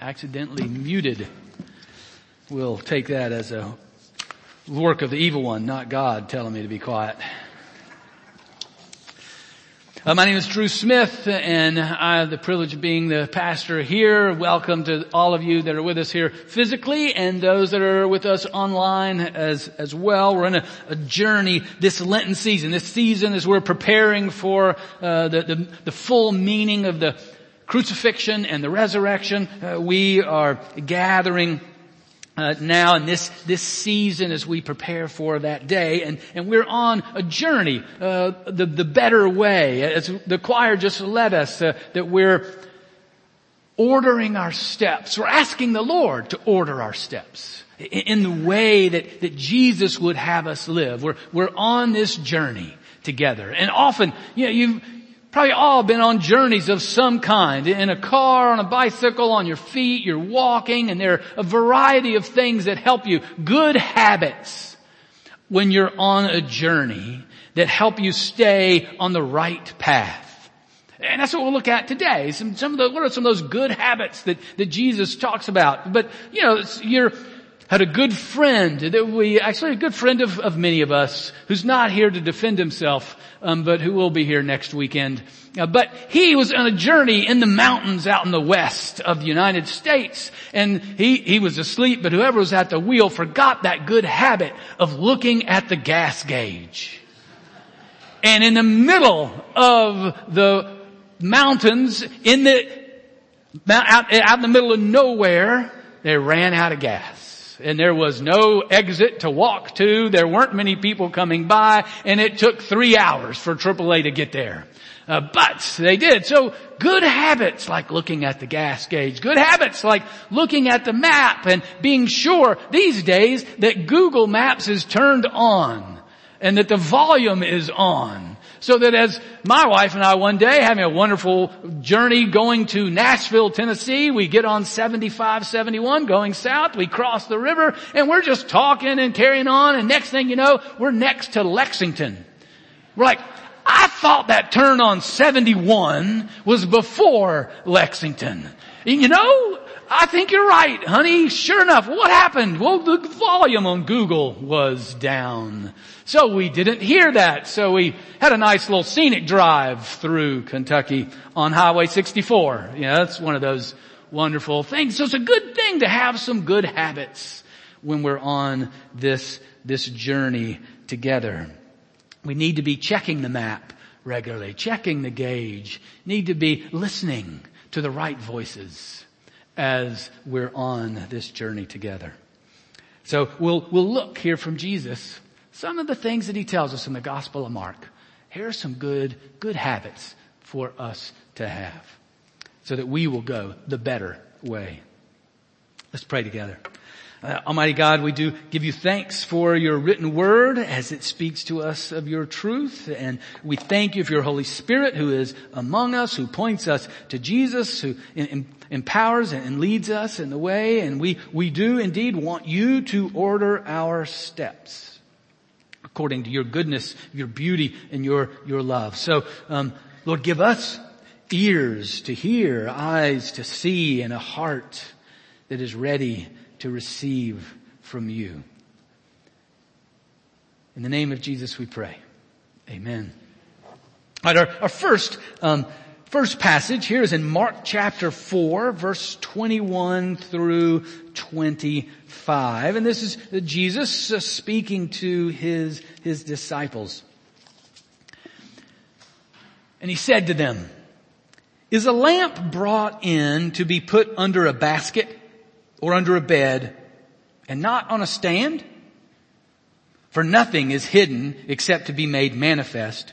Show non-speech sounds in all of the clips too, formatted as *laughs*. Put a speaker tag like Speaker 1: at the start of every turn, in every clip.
Speaker 1: accidentally muted. We'll take that as a work of the evil one, not God telling me to be quiet. Uh, my name is Drew Smith and I have the privilege of being the pastor here. Welcome to all of you that are with us here physically and those that are with us online as, as well. We're in a, a journey this Lenten season. This season as we're preparing for uh, the, the, the full meaning of the crucifixion and the resurrection. Uh, we are gathering uh, now in this this season as we prepare for that day, and and we're on a journey, uh, the the better way, as the choir just led us, uh, that we're ordering our steps. We're asking the Lord to order our steps in the way that that Jesus would have us live. We're we're on this journey together, and often, you know, you Probably all been on journeys of some kind. In a car, on a bicycle, on your feet, you're walking, and there are a variety of things that help you. Good habits when you're on a journey that help you stay on the right path. And that's what we'll look at today. Some, some of the, what are some of those good habits that, that Jesus talks about? But, you know, you're, had a good friend that we, actually a good friend of, of many of us who's not here to defend himself um, but who will be here next weekend. Uh, but he was on a journey in the mountains out in the west of the United States, and he he was asleep. But whoever was at the wheel forgot that good habit of looking at the gas gauge. And in the middle of the mountains, in the out, out in the middle of nowhere, they ran out of gas and there was no exit to walk to. There weren't many people coming by and it took three hours for AAA to get there. Uh, but they did. So good habits like looking at the gas gauge, good habits like looking at the map and being sure these days that Google Maps is turned on and that the volume is on. So that as my wife and I one day having a wonderful journey going to Nashville, Tennessee, we get on 75, 71 going south, we cross the river and we're just talking and carrying on and next thing you know, we're next to Lexington. We're like, I thought that turn on 71 was before Lexington. You know, I think you're right, honey. Sure enough, what happened? Well, the volume on Google was down. So we didn't hear that. So we had a nice little scenic drive through Kentucky on Highway 64. Yeah, that's one of those wonderful things. So it's a good thing to have some good habits when we're on this, this journey together. We need to be checking the map regularly, checking the gauge, need to be listening to the right voices as we're on this journey together. So we'll, we'll look here from Jesus some of the things that he tells us in the Gospel of Mark. Here are some good, good habits for us to have so that we will go the better way. Let's pray together. Uh, Almighty God, we do give you thanks for your written word as it speaks to us of your truth. And we thank you for your Holy Spirit who is among us, who points us to Jesus, who empowers and leads us in the way. And we, we do indeed want you to order our steps according to your goodness, your beauty, and your, your love. So, um, Lord, give us ears to hear, eyes to see, and a heart that is ready to receive from you. In the name of Jesus we pray. Amen. All right, our, our first, um, first passage here is in Mark chapter 4, verse 21 through 25. And this is Jesus uh, speaking to his, his disciples. And he said to them, is a lamp brought in to be put under a basket or under a bed and not on a stand? For nothing is hidden except to be made manifest,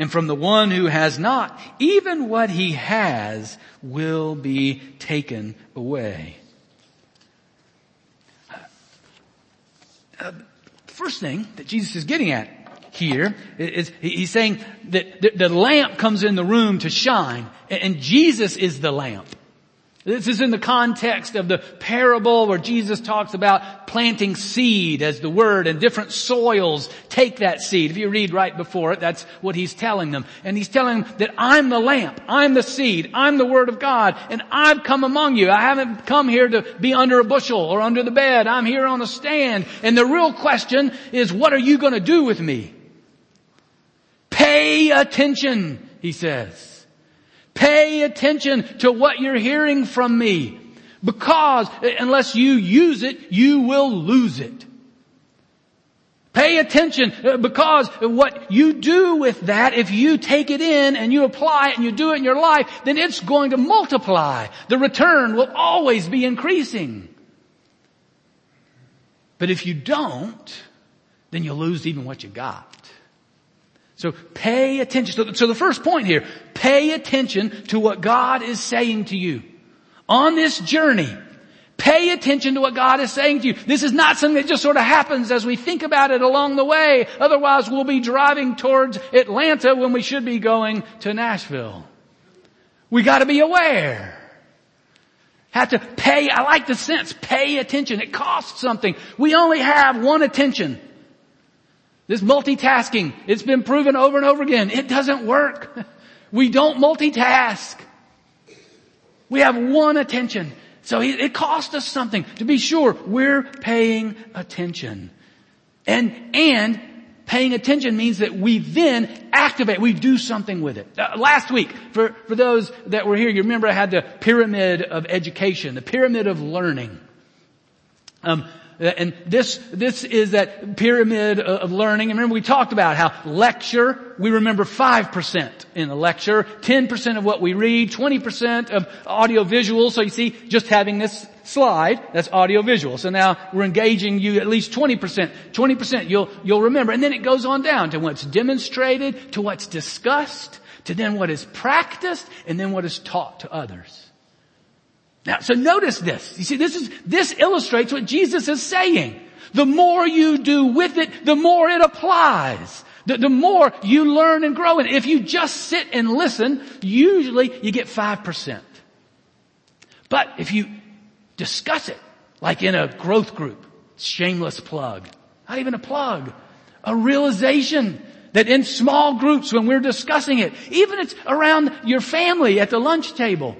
Speaker 1: And from the one who has not, even what he has will be taken away. Uh, first thing that Jesus is getting at here is he's saying that the lamp comes in the room to shine and Jesus is the lamp. This is in the context of the parable where Jesus talks about planting seed as the word and different soils take that seed. If you read right before it, that's what he's telling them. And he's telling them that I'm the lamp, I'm the seed, I'm the word of God, and I've come among you. I haven't come here to be under a bushel or under the bed. I'm here on a stand. And the real question is, what are you going to do with me? Pay attention, he says. Pay attention to what you're hearing from me. Because unless you use it, you will lose it. Pay attention uh, because what you do with that, if you take it in and you apply it and you do it in your life, then it's going to multiply. The return will always be increasing. But if you don't, then you'll lose even what you got. So pay attention. So, the first point here, pay attention to what God is saying to you. On this journey, pay attention to what God is saying to you. This is not something that just sort of happens as we think about it along the way. Otherwise we'll be driving towards Atlanta when we should be going to Nashville. We gotta be aware. Have to pay, I like the sense, pay attention. It costs something. We only have one attention. This multitasking, it's been proven over and over again. It doesn't work. *laughs* We don't multitask. We have one attention. So it costs us something to be sure we're paying attention. And, and paying attention means that we then activate, we do something with it. Uh, last week, for, for those that were here, you remember I had the pyramid of education, the pyramid of learning. Um, and this, this is that pyramid of learning. And remember we talked about how lecture, we remember 5% in a lecture, 10% of what we read, 20% of audio visual. So you see, just having this slide, that's audio visual. So now we're engaging you at least 20%. 20% you'll, you'll remember. And then it goes on down to what's demonstrated, to what's discussed, to then what is practiced, and then what is taught to others. Now, so notice this. You see, this is, this illustrates what Jesus is saying. The more you do with it, the more it applies. The, the more you learn and grow. And if you just sit and listen, usually you get 5%. But if you discuss it, like in a growth group, shameless plug, not even a plug, a realization that in small groups when we're discussing it, even it's around your family at the lunch table,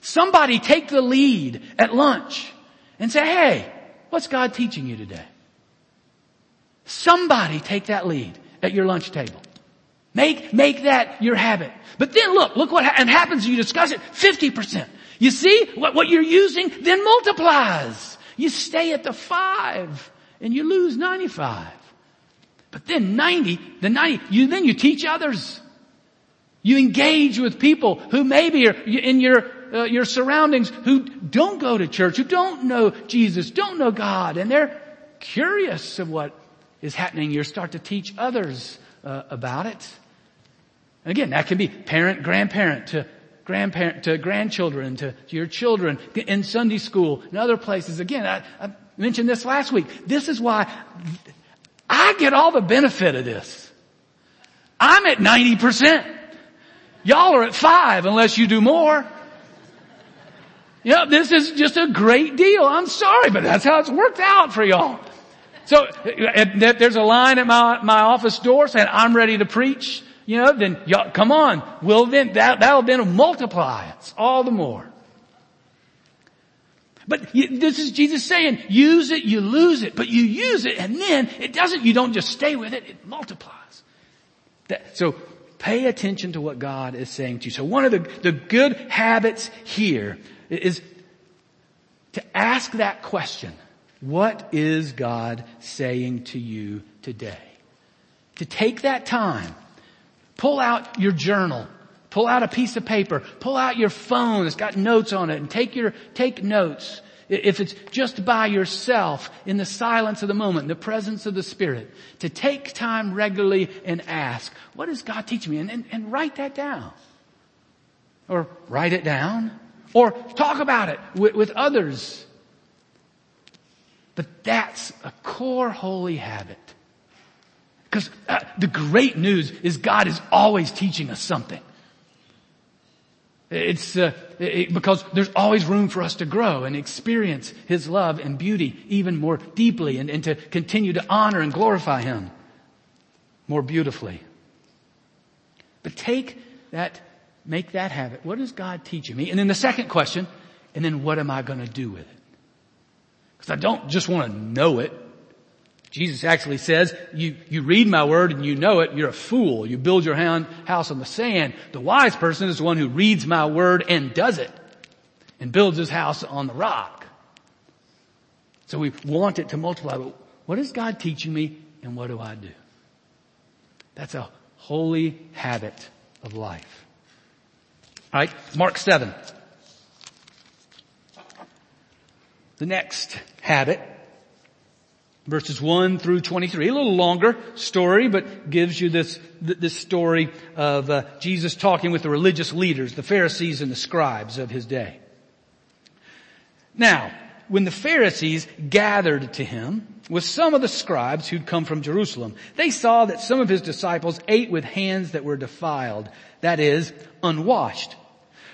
Speaker 1: Somebody take the lead at lunch and say, hey, what's God teaching you today? Somebody take that lead at your lunch table. Make, make that your habit. But then look, look what ha- happens you discuss it, 50%. You see, what, what you're using then multiplies. You stay at the five and you lose 95. But then 90, the 90, you, then you teach others. You engage with people who maybe are in your uh, your surroundings who don't go to church, who don't know Jesus, don't know God, and they're curious of what is happening. You start to teach others uh, about it. Again, that can be parent, grandparent to grandparent to grandchildren to, to your children in Sunday school and other places. Again, I, I mentioned this last week. This is why I get all the benefit of this. I'm at 90%. Y'all are at five unless you do more. Yeah, this is just a great deal. I'm sorry, but that's how it's worked out for y'all. So eh, eh, if there's a line at my, my office door saying I'm ready to preach, you know, then y'all, come on. Well then, that, that'll then multiply. It's all the more. But this is Jesus saying, use it, you lose it, but you use it and then it doesn't, you don't just stay with it, it multiplies. That, so pay attention to what God is saying to you. So one of the, the good habits here is to ask that question. What is God saying to you today? To take that time, pull out your journal, pull out a piece of paper, pull out your phone that's got notes on it and take your, take notes. If it's just by yourself in the silence of the moment, in the presence of the Spirit, to take time regularly and ask, what is God teaching me? And, and, and write that down. Or write it down or talk about it with, with others. But that's a core holy habit. Because uh, the great news is God is always teaching us something. It's uh, it, because there's always room for us to grow and experience His love and beauty even more deeply and, and to continue to honor and glorify Him more beautifully. But take that, make that habit. What is God teaching me? And then the second question, and then what am I going to do with it? Because I don't just want to know it. Jesus actually says, you, you read my word and you know it, you're a fool. You build your house on the sand. The wise person is the one who reads my word and does it and builds his house on the rock. So we want it to multiply, but what is God teaching me and what do I do? That's a holy habit of life. Alright, Mark 7. The next habit verses 1 through 23. A little longer story, but gives you this, this story of uh, Jesus talking with the religious leaders, the Pharisees and the scribes of his day. Now, when the Pharisees gathered to him with some of the scribes who'd come from Jerusalem, they saw that some of his disciples ate with hands that were defiled, that is, unwashed.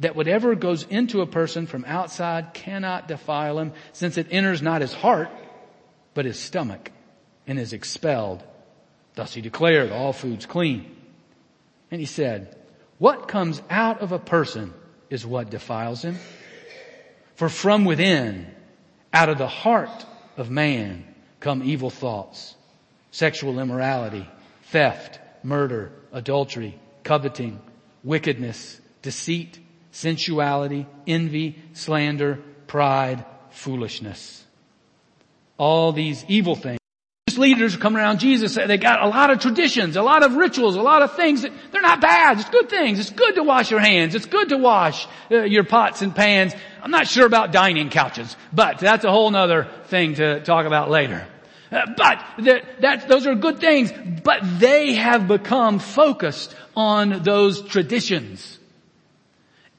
Speaker 1: that whatever goes into a person from outside cannot defile him since it enters not his heart, but his stomach and is expelled. Thus he declared all foods clean. And he said, what comes out of a person is what defiles him. For from within, out of the heart of man come evil thoughts, sexual immorality, theft, murder, adultery, coveting, wickedness, deceit, sensuality, envy, slander, pride, foolishness. All these evil things. These leaders come around Jesus, they got a lot of traditions, a lot of rituals, a lot of things that they're not bad. It's good things. It's good to wash your hands. It's good to wash uh, your pots and pans. I'm not sure about dining couches, but that's a whole other thing to talk about later. Uh, but that, that, those are good things, but they have become focused on those traditions.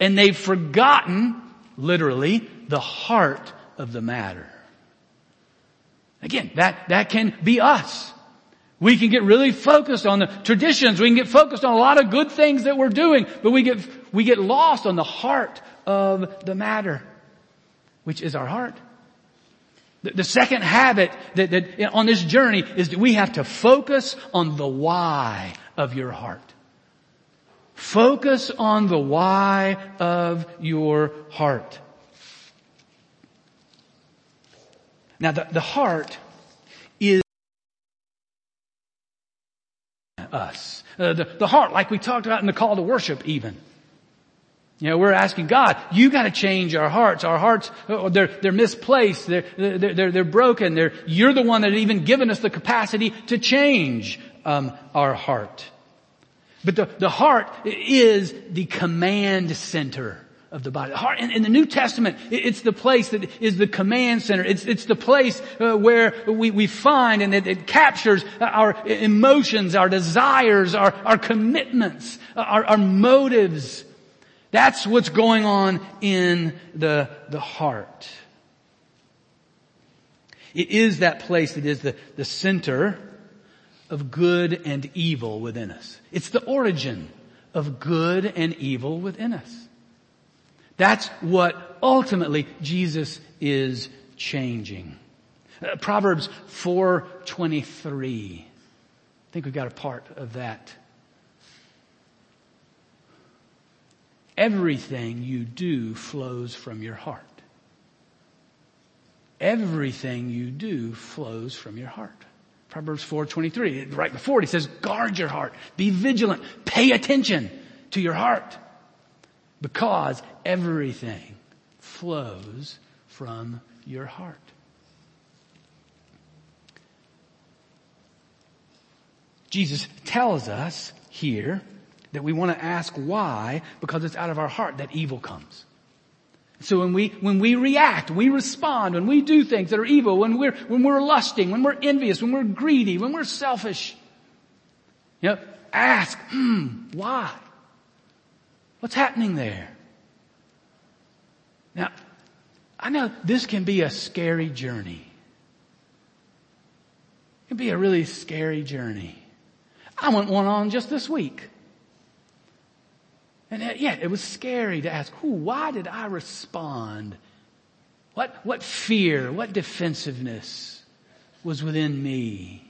Speaker 1: And they've forgotten, literally, the heart of the matter. Again, that, that can be us. We can get really focused on the traditions. We can get focused on a lot of good things that we're doing, but we get, we get lost on the heart of the matter, which is our heart. The, the second habit that, that on this journey is that we have to focus on the why of your heart. Focus on the why of your heart. Now the, the heart is us. Uh, the, the heart, like we talked about in the call to worship even. You know, we're asking God, you gotta change our hearts. Our hearts, oh, they're, they're misplaced. They're, they're, they're, they're broken. They're, you're the one that even given us the capacity to change, um, our heart. But the, the heart is the command center of the body. The heart, in, in the New Testament, it, it's the place that is the command center. It's, it's the place uh, where we, we find and it, it, captures our emotions, our desires, our, our commitments, our, our motives. That's what's going on in the, the heart. It is that place that is the, the center of good and evil within us. It's the origin of good and evil within us. That's what ultimately Jesus is changing. Uh, Proverbs 4:23. I think we've got a part of that Everything you do flows from your heart. Everything you do flows from your heart. Proverbs 4:23, right before it, he says, guard your heart. Be vigilant. Pay attention to your heart. Because everything flows from your heart. Jesus tells us here that we want to ask why because it's out of our heart that evil comes. So when we, when we react, we respond, when we do things that are evil, when we're, when we're lusting, when we're envious, when we're greedy, when we're selfish, you know, ask, hmm, why? What's happening there? Now, I know this can be a scary journey. It can be a really scary journey. I went one on just this week. And yet it was scary to ask, who, why did I respond? What, what fear, what defensiveness was within me?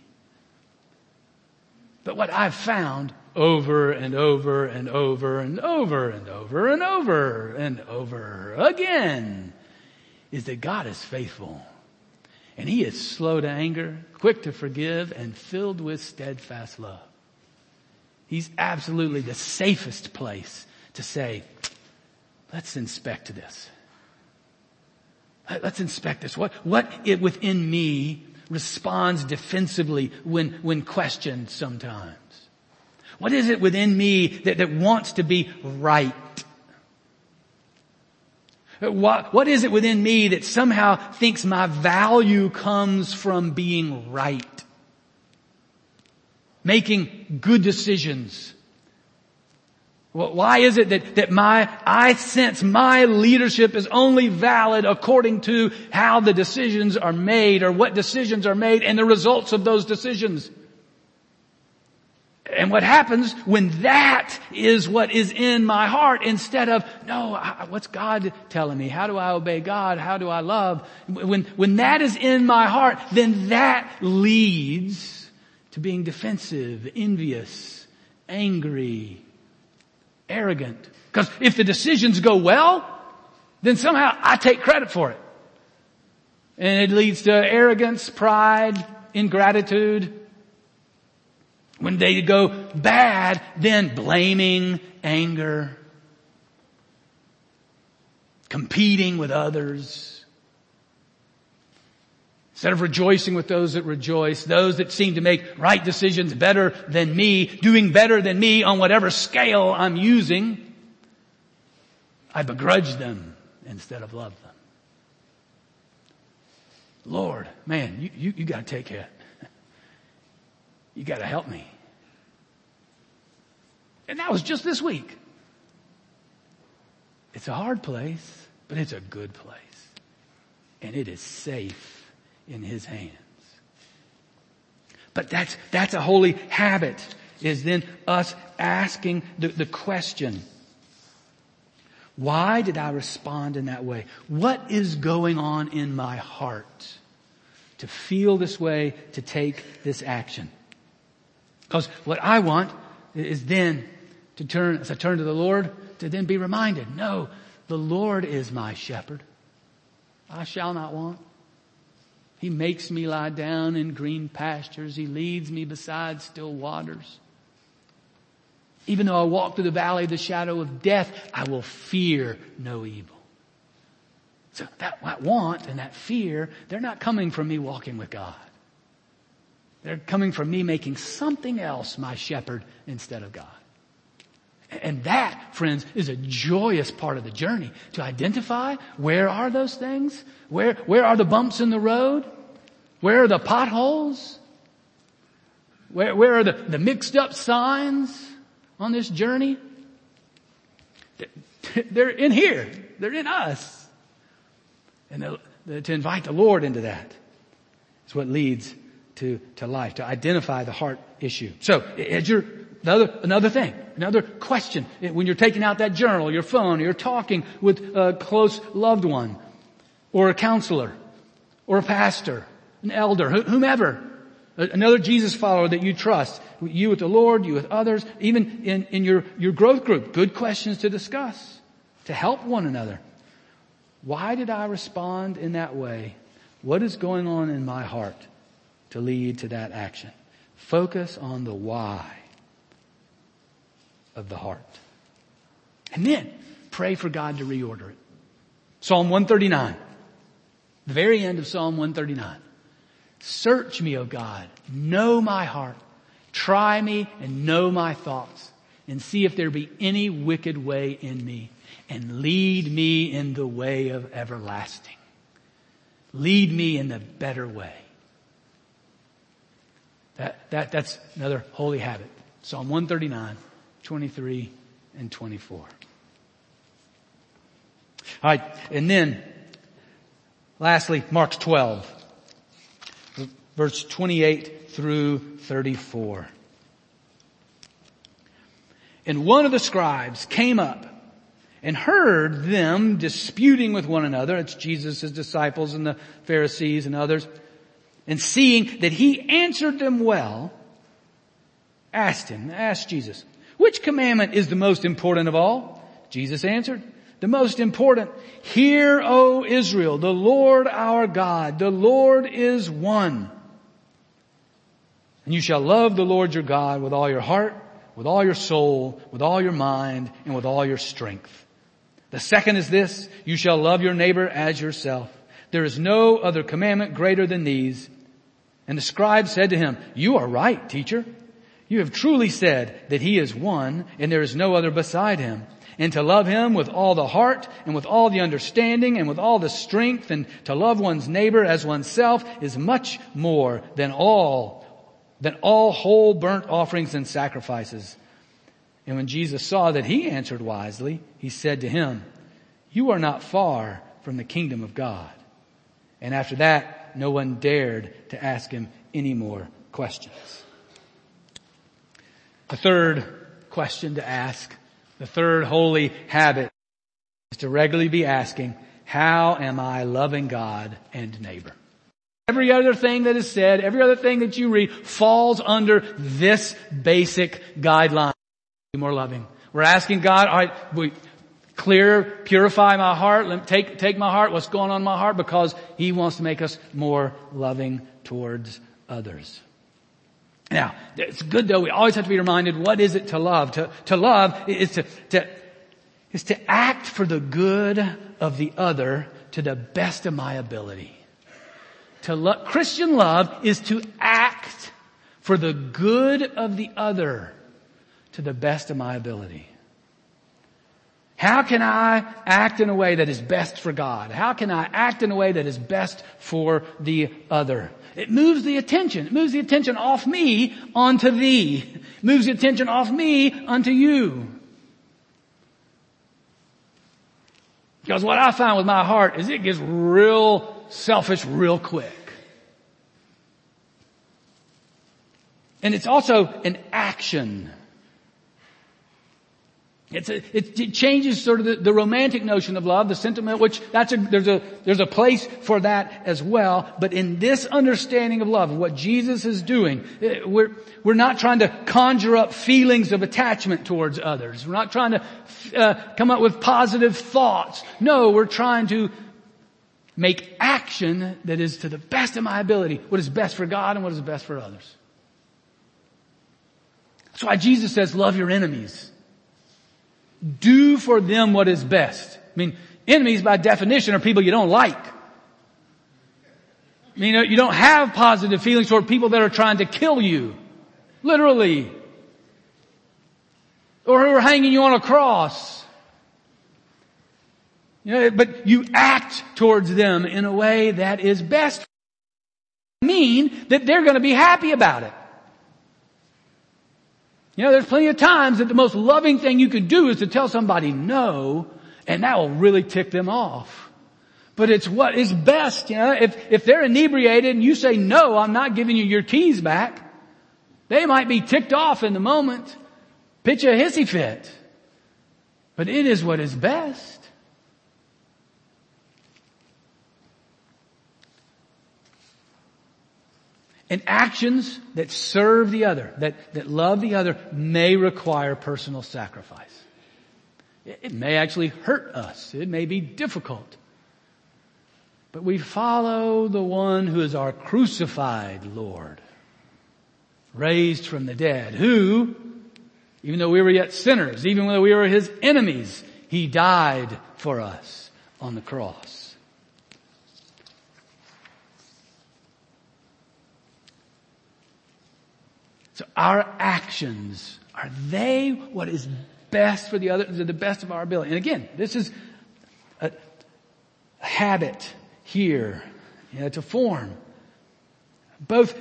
Speaker 1: But what I've found over and over and over and over and over and over and over again is that God is faithful. And He is slow to anger, quick to forgive, and filled with steadfast love. He's absolutely the safest place to say, let's inspect this. Let's inspect this. What, what it within me responds defensively when, when questioned sometimes? What is it within me that, that wants to be right? What, what is it within me that somehow thinks my value comes from being right? Making good decisions why is it that, that my, I sense my leadership is only valid according to how the decisions are made or what decisions are made and the results of those decisions? And what happens when that is what is in my heart instead of, no, what's God telling me? How do I obey God? How do I love? When, when that is in my heart, then that leads to being defensive, envious, angry, arrogant. Because if the decisions go well, then somehow I take credit for it. And it leads to arrogance, pride, ingratitude. When they go bad, then blaming, anger, competing with others. Instead of rejoicing with those that rejoice, those that seem to make right decisions better than me, doing better than me on whatever scale I'm using, I begrudge them instead of love them. Lord, man, you, you, you gotta take it. *laughs* You gotta help me. And that was just this week. It's a hard place, but it's a good place. And it is safe in his hands. But that's, that's a holy habit is then us asking the, the question, why did I respond in that way? What is going on in my heart to feel this way, to take this action? Because what I want is then to turn, as I turn to the Lord, to then be reminded, no, the Lord is my shepherd. I shall not want. He makes me lie down in green pastures. He leads me beside still waters. Even though I walk through the valley of the shadow of death, I will fear no evil. So that, that want and that fear, they're not coming from me walking with God. They're coming from me making something else my shepherd instead of God. And that, friends, is a joyous part of the journey to identify where are those things? Where, where are the bumps in the road? Where are the potholes? Where, where are the, the mixed up signs on this journey? They're *laughs* in here. They're in us. And the, to invite the Lord into that is what leads to, to life, to identify the heart issue. So, as you're, another, another thing, another question, when you're taking out that journal, your phone, you're talking with a close loved one, or a counselor, or a pastor, an elder, whomever, another Jesus follower that you trust, you with the Lord, you with others, even in, in your, your growth group, good questions to discuss, to help one another. Why did I respond in that way? What is going on in my heart to lead to that action? Focus on the why of the heart. And then pray for God to reorder it. Psalm 139. The very end of Psalm 139. Search me, O God. Know my heart. Try me and know my thoughts and see if there be any wicked way in me and lead me in the way of everlasting. Lead me in the better way. That, that, that's another holy habit. Psalm 139, 23, and 24. All right, and then, lastly, Mark 12, verse 28 through 34. And one of the scribes came up and heard them disputing with one another. It's Jesus, disciples and the Pharisees and others. And seeing that he answered them well, asked him, asked Jesus, which commandment is the most important of all? Jesus answered, the most important, hear, O Israel, the Lord our God, the Lord is one. And you shall love the Lord your God with all your heart, with all your soul, with all your mind, and with all your strength. The second is this, you shall love your neighbor as yourself. There is no other commandment greater than these. And the scribe said to him, you are right, teacher. You have truly said that he is one and there is no other beside him. And to love him with all the heart and with all the understanding and with all the strength and to love one's neighbor as oneself is much more than all, than all whole burnt offerings and sacrifices. And when Jesus saw that he answered wisely, he said to him, you are not far from the kingdom of God. And after that, no one dared to ask him any more questions. The third question to ask, the third holy habit is to regularly be asking, how am I loving God and neighbor? Every other thing that is said, every other thing that you read falls under this basic guideline be more loving. We're asking God, all right, we clear, purify my heart, let, take, take my heart, what's going on in my heart, because He wants to make us more loving towards others. Now, it's good though, we always have to be reminded, what is it to love? To, to love is to, to, is to act for the good of the other to the best of my ability. To love, Christian love is to act for the good of the other to the best of my ability. How can I act in a way that is best for God? How can I act in a way that is best for the other? It moves the attention. It moves the attention off me onto thee. It moves the attention off me onto you. Because what I find with my heart is it gets real selfish real quick. And it's also an action. It's a, it, it, changes sort of the, the, romantic notion of love, the sentiment, which that's a, there's a, there's a place for that as well. But in this understanding of love, what Jesus is doing, eh, we're, we're not trying to conjure up feelings of attachment towards others. We're not trying to uh, come up with positive thoughts. No, we're trying to make action that is to the best of my ability what is best for God and what is best for others. That's why Jesus says, love your enemies. Do for them what is best. I mean, enemies by definition are people you don't like. I mean, you don't have positive feelings toward people that are trying to kill you. Literally. Or who are hanging you on a cross. You know, but you act towards them in a way that is best. Mean that they're going to be happy about it. You know, there's plenty of times that the most loving thing you can do is to tell somebody no, and that will really tick them off. But it's what is best, you know, if, if they're inebriated and you say no, I'm not giving you your keys back, they might be ticked off in the moment, pitch a hissy fit. But it is what is best. And actions that serve the other, that, that love the other, may require personal sacrifice. It, it may actually hurt us. It may be difficult. But we follow the one who is our crucified Lord, raised from the dead, who, even though we were yet sinners, even though we were his enemies, he died for us on the cross. So our actions, are they what is best for the other, to the best of our ability? And again, this is a, habit here, you know, to form. Both,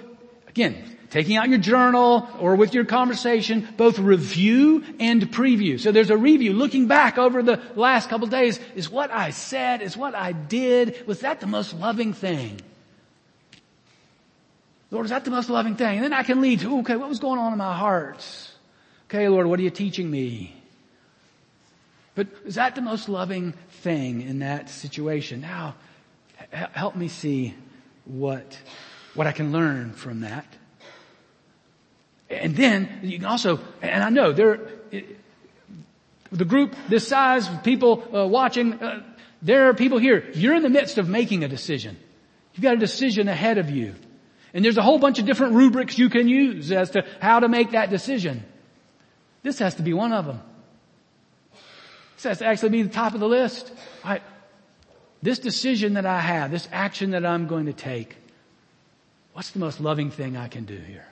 Speaker 1: again, taking out your journal or with your conversation, both review and preview. So there's a review looking back over the last couple days. Is what I said, is what I did, was that the most loving thing? Lord, is that the most loving thing? And then I can lead to, okay, what was going on in my heart? Okay, Lord, what are you teaching me? But is that the most loving thing in that situation? Now, help me see what, what I can learn from that. And then you can also, and I know there, the group this size, people uh, watching, uh, there are people here. You're in the midst of making a decision. You've got a decision ahead of you. And there's a whole bunch of different rubrics you can use as to how to make that decision. This has to be one of them. This has to actually be the top of the list. Right. This decision that I have, this action that I'm going to take, what's the most loving thing I can do here?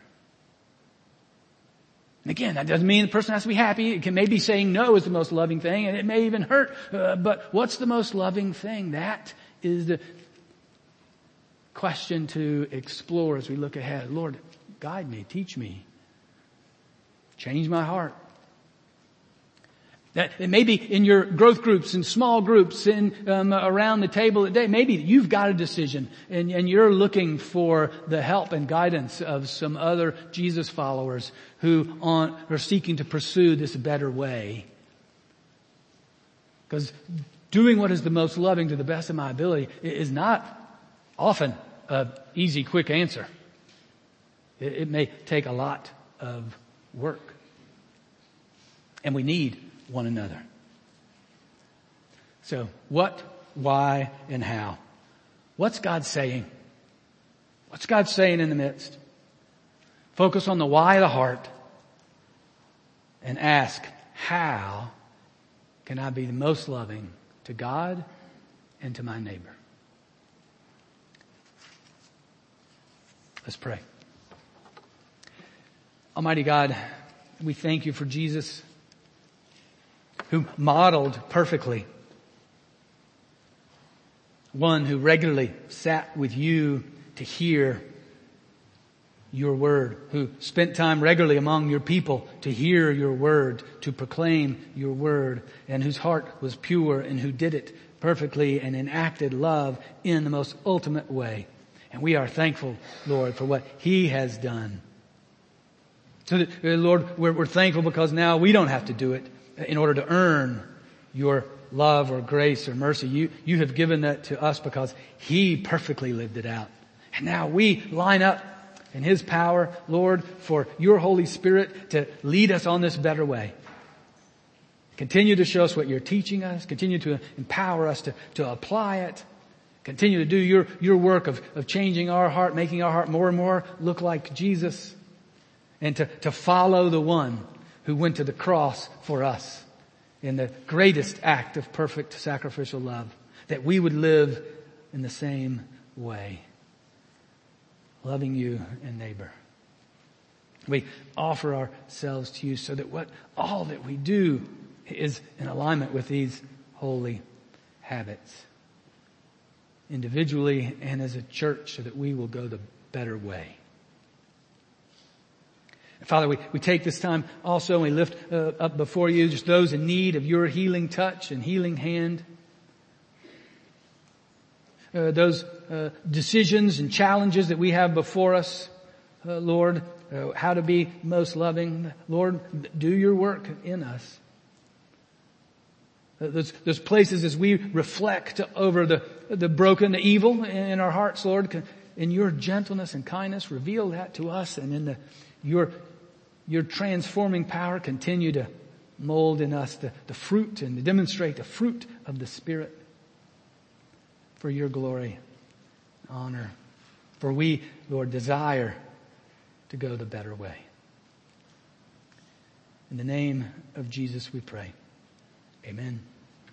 Speaker 1: And again, that doesn't mean the person has to be happy. It can maybe saying no is the most loving thing, and it may even hurt. Uh, but what's the most loving thing? That is the, question to explore as we look ahead. Lord, guide me, teach me, change my heart. That it may be in your growth groups and small groups in um, around the table today. Maybe you've got a decision and, and you're looking for the help and guidance of some other Jesus followers who on, are seeking to pursue this better way. Because doing what is the most loving to the best of my ability is not often an easy, quick answer. It, it may take a lot of work. And we need one another. So what, why, and how? What's God saying? What's God saying in the midst? Focus on the why of the heart and ask, how can I be the most loving to God and to my neighbor? Let's pray. Almighty God, we thank you for Jesus who modeled perfectly. One who regularly sat with you to hear your word, who spent time regularly among your people to hear your word, to proclaim your word, and whose heart was pure and who did it perfectly and enacted love in the most ultimate way. And we are thankful, Lord, for what He has done. So that, uh, Lord, we're, we're thankful because now we don't have to do it in order to earn your love or grace or mercy. You, you have given that to us because He perfectly lived it out. And now we line up in His power, Lord, for your Holy Spirit to lead us on this better way. Continue to show us what you're teaching us. Continue to empower us to, to apply it. Continue to do your, your work of, of changing our heart, making our heart more and more look like Jesus. and to, to follow the one who went to the cross for us in the greatest act of perfect sacrificial love, that we would live in the same way, loving you and neighbor. We offer ourselves to you so that what all that we do is in alignment with these holy habits. Individually and as a church so that we will go the better way. Father, we, we take this time also and we lift uh, up before you just those in need of your healing touch and healing hand. Uh, those uh, decisions and challenges that we have before us, uh, Lord, uh, how to be most loving. Lord, do your work in us. Uh, those, those places as we reflect over the, the broken, the evil in our hearts, Lord, in your gentleness and kindness, reveal that to us and in the, your, your transforming power continue to mold in us the, the fruit and to demonstrate the fruit of the Spirit for your glory, honor. For we, Lord, desire to go the better way. In the name of Jesus we pray. Amen.